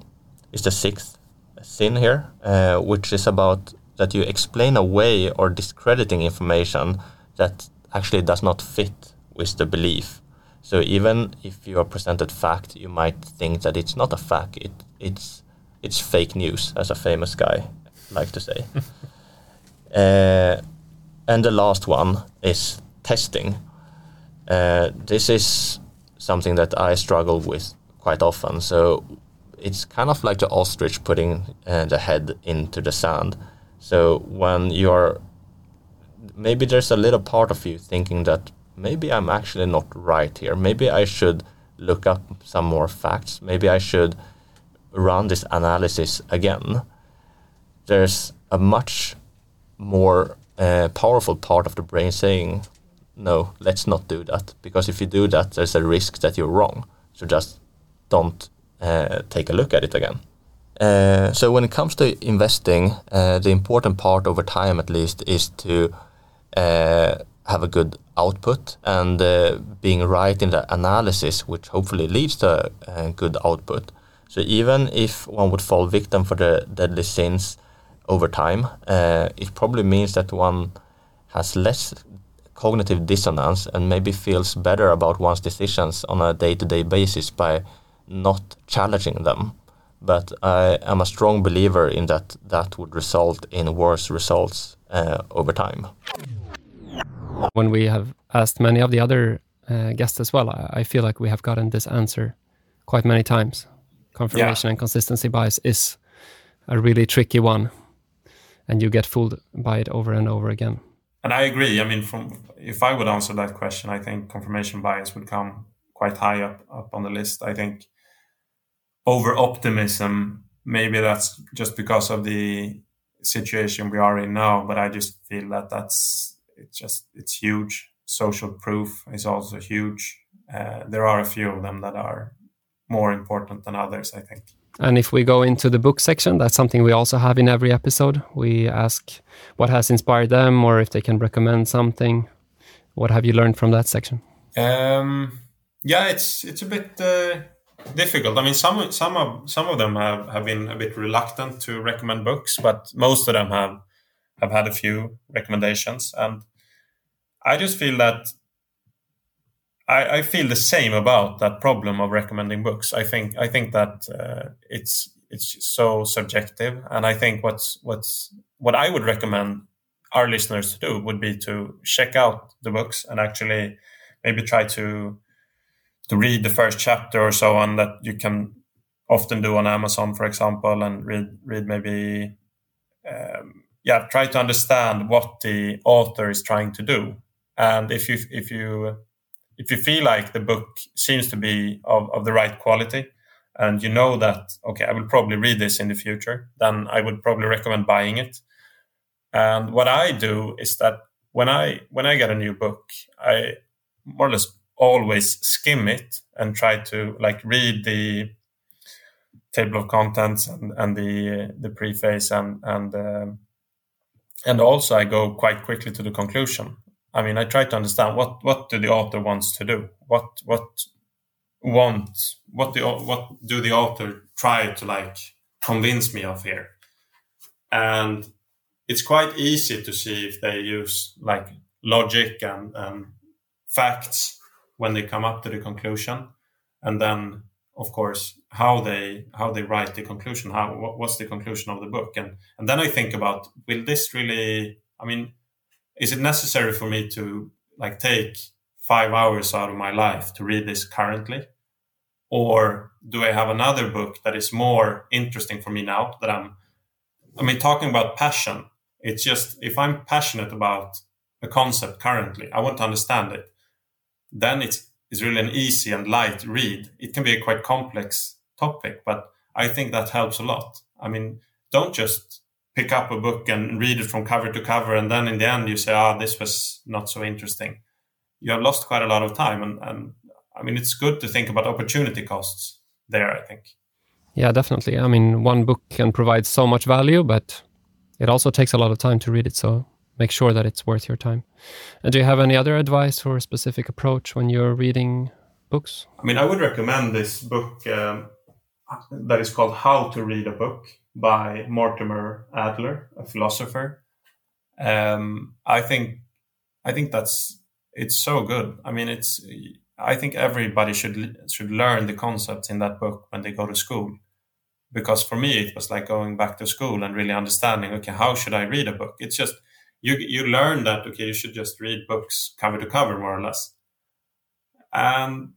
is the sixth sin here, uh, which is about that you explain away or discrediting information that actually does not fit with the belief. So even if you are presented fact, you might think that it's not a fact. It it's it's fake news, as a famous guy like to say. uh, and the last one is testing. Uh, this is something that I struggle with quite often. So it's kind of like the ostrich putting uh, the head into the sand. So when you're maybe there's a little part of you thinking that maybe I'm actually not right here. Maybe I should look up some more facts. Maybe I should run this analysis again. There's a much more uh, powerful part of the brain saying, no, let's not do that. Because if you do that, there's a risk that you're wrong. So just don't uh, take a look at it again. Uh, so when it comes to investing, uh, the important part over time, at least, is to uh, have a good output and uh, being right in the analysis, which hopefully leads to a good output. So even if one would fall victim for the deadly sins over time, uh, it probably means that one has less cognitive dissonance and maybe feels better about one's decisions on a day-to-day basis by not challenging them. But I am a strong believer in that that would result in worse results uh, over time. When we have asked many of the other uh, guests as well, I, I, feel like we have gotten this answer quite many times. Confirmation yeah. and consistency bias is a really tricky one, and you get fooled by it over and over again. and I agree. I mean, from if I would answer that question, I think confirmation bias would come quite high up up on the list. I think over optimism, maybe that's just because of the situation we are in now. But I just feel that that's it's just it's huge. Social proof is also huge. Uh, there are a few of them that are more important than others, I think. And if we go into the book section, that's something we also have in every episode. We ask what has inspired them or if they can recommend something. What have you learned from that section? Um, yeah, it's it's a bit uh, difficult. I mean, some some of some of them have, have been a bit reluctant to recommend books, but most of them have have had a few recommendations, and I just feel that I, I feel the same about that problem of recommending books. I think I think that uh, it's it's so subjective, and I think what's what's what I would recommend our listeners to do would be to check out the books and actually maybe try to to read the first chapter or so on that you can often do on Amazon, for example, and read read maybe um, yeah try to understand what the author is trying to do, and if you if you if you feel like the book seems to be of, of the right quality and you know that okay i will probably read this in the future then i would probably recommend buying it and what i do is that when i when i get a new book i more or less always skim it and try to like read the table of contents and, and the the preface and and um, and also I go quite quickly to the conclusion. I mean, I try to understand what what do the author wants to do. What what want what the what do the author try to like convince me of here, and it's quite easy to see if they use like logic and, and facts when they come up to the conclusion, and then of course how they how they write the conclusion. How what, what's the conclusion of the book, and and then I think about will this really? I mean, is it necessary for me to like take five hours out of my life to read this currently? Or do I have another book that is more interesting for me now that I'm, I mean, talking about passion, it's just if I'm passionate about a concept currently, I want to understand it, then it's, it's really an easy and light read. It can be a quite complex topic, but I think that helps a lot. I mean, don't just pick up a book and read it from cover to cover, and then in the end you say, "Ah, this was not so interesting." You have lost quite a lot of time, and, and I mean, it's good to think about opportunity costs there. I think. Yeah, definitely. I mean, one book can provide so much value, but it also takes a lot of time to read it. So make sure that it's worth your time. And do you have any other advice or a specific approach when you're reading books? I mean, I would recommend this book um, that is called How to Read a Book by Mortimer Adler, a philosopher. Um, I think I think that's it's so good. I mean, it's I think everybody should should learn the concepts in that book when they go to school, because for me it was like going back to school and really understanding. Okay, how should I read a book? It's just you you learn that okay, you should just read books cover to cover more or less, and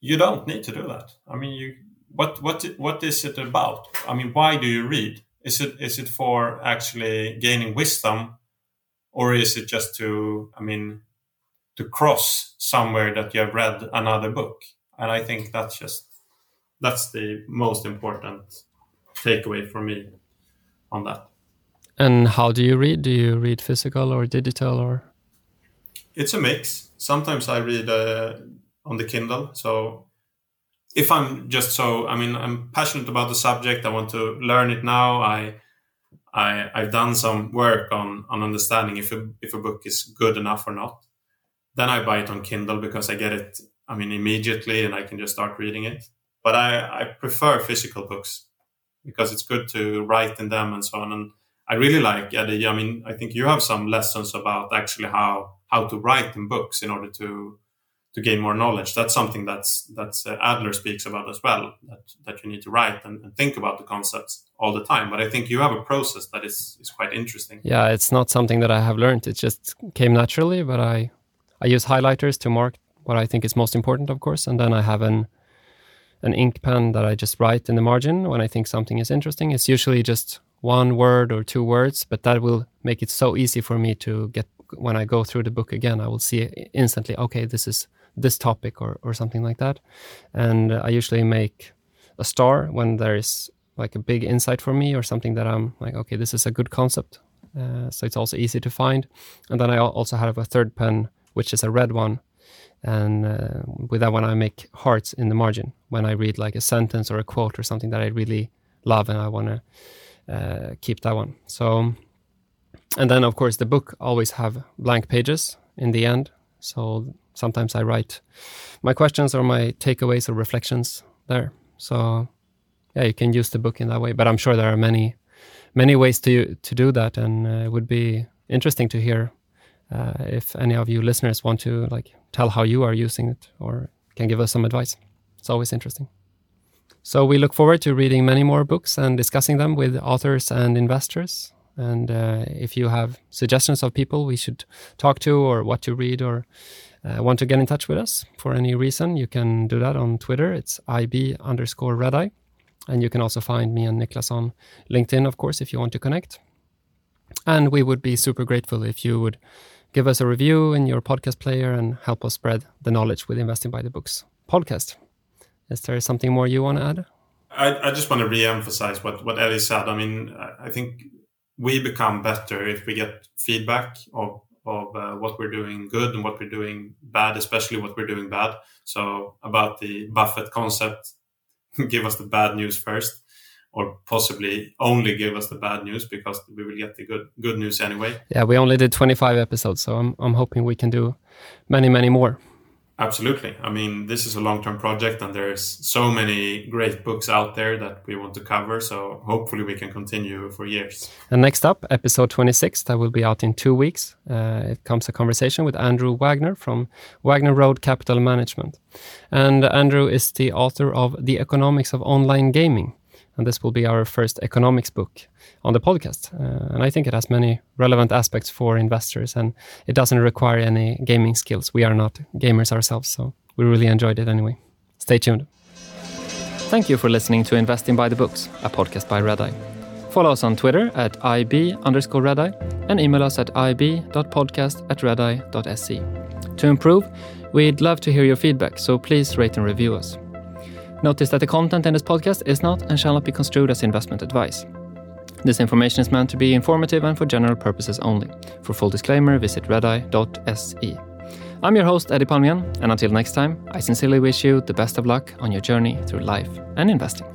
you don't need to do that. I mean, you what what what is it about? I mean, why do you read? Is it is it for actually gaining wisdom, or is it just to I mean to cross somewhere that you have read another book? And I think that's just that's the most important takeaway for me on that. And how do you read? Do you read physical or digital or? It's a mix. Sometimes I read uh, on the Kindle, so if I'm just so, I mean, I'm passionate about the subject. I want to learn it now. I, I, I've done some work on on understanding if a if a book is good enough or not. Then I buy it on Kindle because I get it. I mean, immediately, and I can just start reading it. But I I prefer physical books because it's good to write in them and so on. And I really like Eddie. I mean, I think you have some lessons about actually how how to write in books in order to to gain more knowledge. That's something that's that's uh, Adler speaks about as well. That that you need to write and, and, think about the concepts all the time. But I think you have a process that is is quite interesting. Yeah, it's not something that I have learned. It just came naturally. But I I use highlighters to mark what I think is most important, of course, and then I have an an ink pen that I just write in the margin when I think something is interesting. It's usually just one word or two words, but that will make it so easy for me to get when I go through the book again, I will see instantly, okay, this is this topic or, or something like that. And I usually make a star when there is like a big insight for me or something that I'm like, okay, this is a good concept. Uh, so it's also easy to find. And then I also have a third pen, which is a red one. And uh, with that one, I make hearts in the margin when I read like a sentence or a quote or something that I really love and I want to uh, keep that one. So, and then of course the book always have blank pages in the end. So sometimes I write my questions or my takeaways or reflections there. So yeah, you can use the book in that way. But I'm sure there are many, many ways to to do that, and uh, it would be interesting to hear uh, if any of you listeners want to like tell how you are using it or can give us some advice. It's always interesting. So we look forward to reading many more books and discussing them with authors and investors. And uh, if you have suggestions of people we should talk to or what to read or uh, want to get in touch with us for any reason, you can do that on Twitter. It's IB underscore redeye. And you can also find me and Niklas on LinkedIn, of course, if you want to connect. And we would be super grateful if you would give us a review in your podcast player and help us spread the knowledge with Investing by the Books podcast. Is there something more you want to add? I, I just want to re-emphasize what, what Eddie said. I mean, I think we become better if we get feedback of of uh, what we're doing good and what we're doing bad, especially what we're doing bad. So about the Buffett concept, give us the bad news first, or possibly only give us the bad news because we will get the good good news anyway. Yeah, we only did 25 episodes, so I'm I'm hoping we can do many many more. Absolutely. I mean, this is a long term project, and there's so many great books out there that we want to cover. So hopefully, we can continue for years. And next up, episode 26, that will be out in two weeks. Uh, it comes a conversation with Andrew Wagner from Wagner Road Capital Management. And Andrew is the author of The Economics of Online Gaming. And this will be our first economics book on the podcast. Uh, and I think it has many relevant aspects for investors and it doesn't require any gaming skills. We are not gamers ourselves, so we really enjoyed it anyway. Stay tuned. Thank you for listening to Investing by the Books, a podcast by Redeye. Follow us on Twitter at IB underscore Redeye and email us at ib.podcast at redeye.se. To improve, we'd love to hear your feedback, so please rate and review us. Notice that the content in this podcast is not and shall not be construed as investment advice. This information is meant to be informative and for general purposes only. For full disclaimer, visit redeye.se. I'm your host, Eddie Palmian, and until next time, I sincerely wish you the best of luck on your journey through life and investing.